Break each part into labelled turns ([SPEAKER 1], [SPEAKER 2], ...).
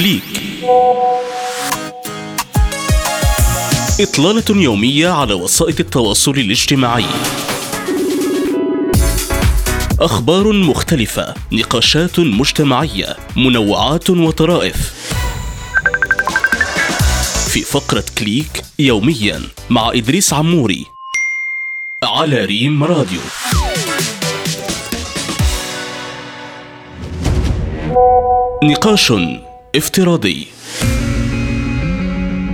[SPEAKER 1] كليك إطلالة يومية على وسائل التواصل الاجتماعي. أخبار مختلفة نقاشات مجتمعية منوعات وطرائف. في فقرة كليك يوميا مع إدريس عموري على ريم راديو. نقاش افتراضي.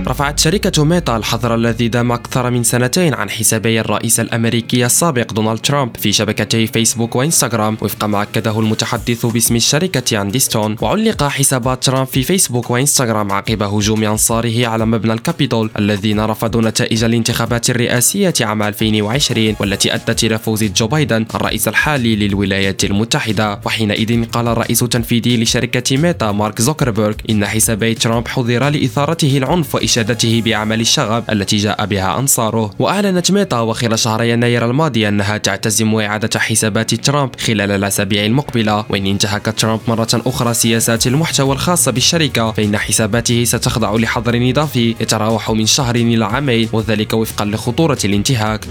[SPEAKER 2] رفعت شركة ميتا الحظر الذي دام أكثر من سنتين عن حسابي الرئيس الأمريكي السابق دونالد ترامب في شبكتي فيسبوك وإنستغرام وفق ما أكده المتحدث باسم الشركة أندي ستون. وعلق حسابات ترامب في فيسبوك وإنستغرام عقب هجوم أنصاره على مبنى الكابيتول الذين رفضوا نتائج الانتخابات الرئاسية عام 2020 والتي أدت إلى فوز جو بايدن الرئيس الحالي للولايات المتحدة. وحينئذ قال الرئيس التنفيذي لشركة ميتا مارك زوكربيرغ إن حسابي ترامب حظر لإثارته العنف وإشارة إشادته بأعمال الشغب التي جاء بها أنصاره. وأعلنت ميتا وخلال شهر يناير الماضي أنها تعتزم إعادة حسابات ترامب خلال الأسابيع المقبلة. وإن انتهك ترامب مرة أخرى سياسات المحتوى الخاصة بالشركة فإن حساباته ستخضع لحظر إضافي يتراوح من شهر إلى عامين وذلك وفقا لخطورة الانتهاك.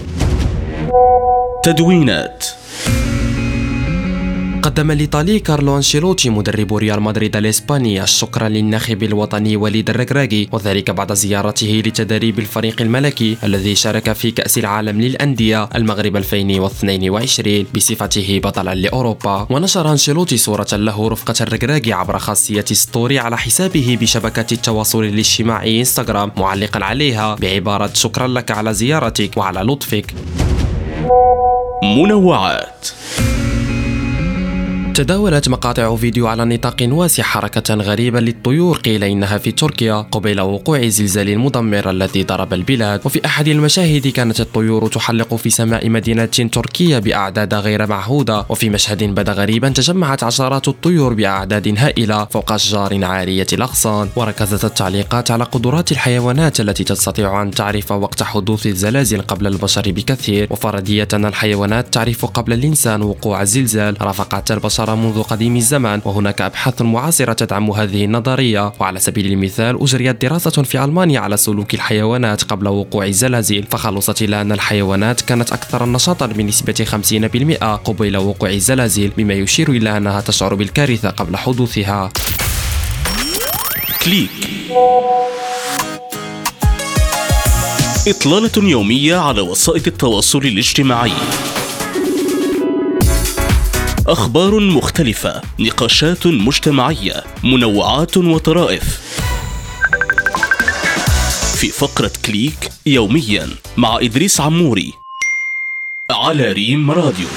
[SPEAKER 1] تدوينات
[SPEAKER 2] قدم الإيطالي كارلو أنشيلوتي مدرب ريال مدريد الإسباني الشكر للناخب الوطني وليد الركراكي وذلك بعد زيارته لتدريب الفريق الملكي الذي شارك في كأس العالم للأندية المغرب 2022 بصفته بطلا لأوروبا. ونشر أنشيلوتي صورة له رفقة الركراكي عبر خاصية ستوري على حسابه بشبكة التواصل الاجتماعي إنستغرام معلقا عليها بعبارة شكرا لك على زيارتك وعلى لطفك.
[SPEAKER 1] منوعات.
[SPEAKER 2] تداولت مقاطع فيديو على نطاق واسع حركة غريبة للطيور قيل إنها في تركيا قبيل وقوع الزلزال المدمر الذي ضرب البلاد. وفي أحد المشاهد كانت الطيور تحلق في سماء مدينة تركية بأعداد غير معهودة. وفي مشهد بدا غريبا تجمعت عشرات الطيور بأعداد هائلة فوق أشجار عارية الأغصان. وركزت التعليقات على قدرات الحيوانات التي تستطيع أن تعرف وقت حدوث الزلازل قبل البشر بكثير. وفردية أن الحيوانات تعرف قبل الإنسان وقوع الزلزال. رافقت البشر البشر منذ قديم الزمان وهناك أبحاث معاصرة تدعم هذه النظرية. وعلى سبيل المثال أجريت دراسة في ألمانيا على سلوك الحيوانات قبل وقوع الزلازل فخلصت إلى أن الحيوانات كانت أكثر نشاطا بنسبة 50% قبيل وقوع الزلازل مما يشير إلى أنها تشعر بالكارثة قبل حدوثها.
[SPEAKER 1] كليك. إطلالة يومية على وسائل التواصل الاجتماعي. أخبار مختلفة نقاشات مجتمعية منوعات وطرائف. في فقرة كليك يوميا مع إدريس عموري على ريم راديو.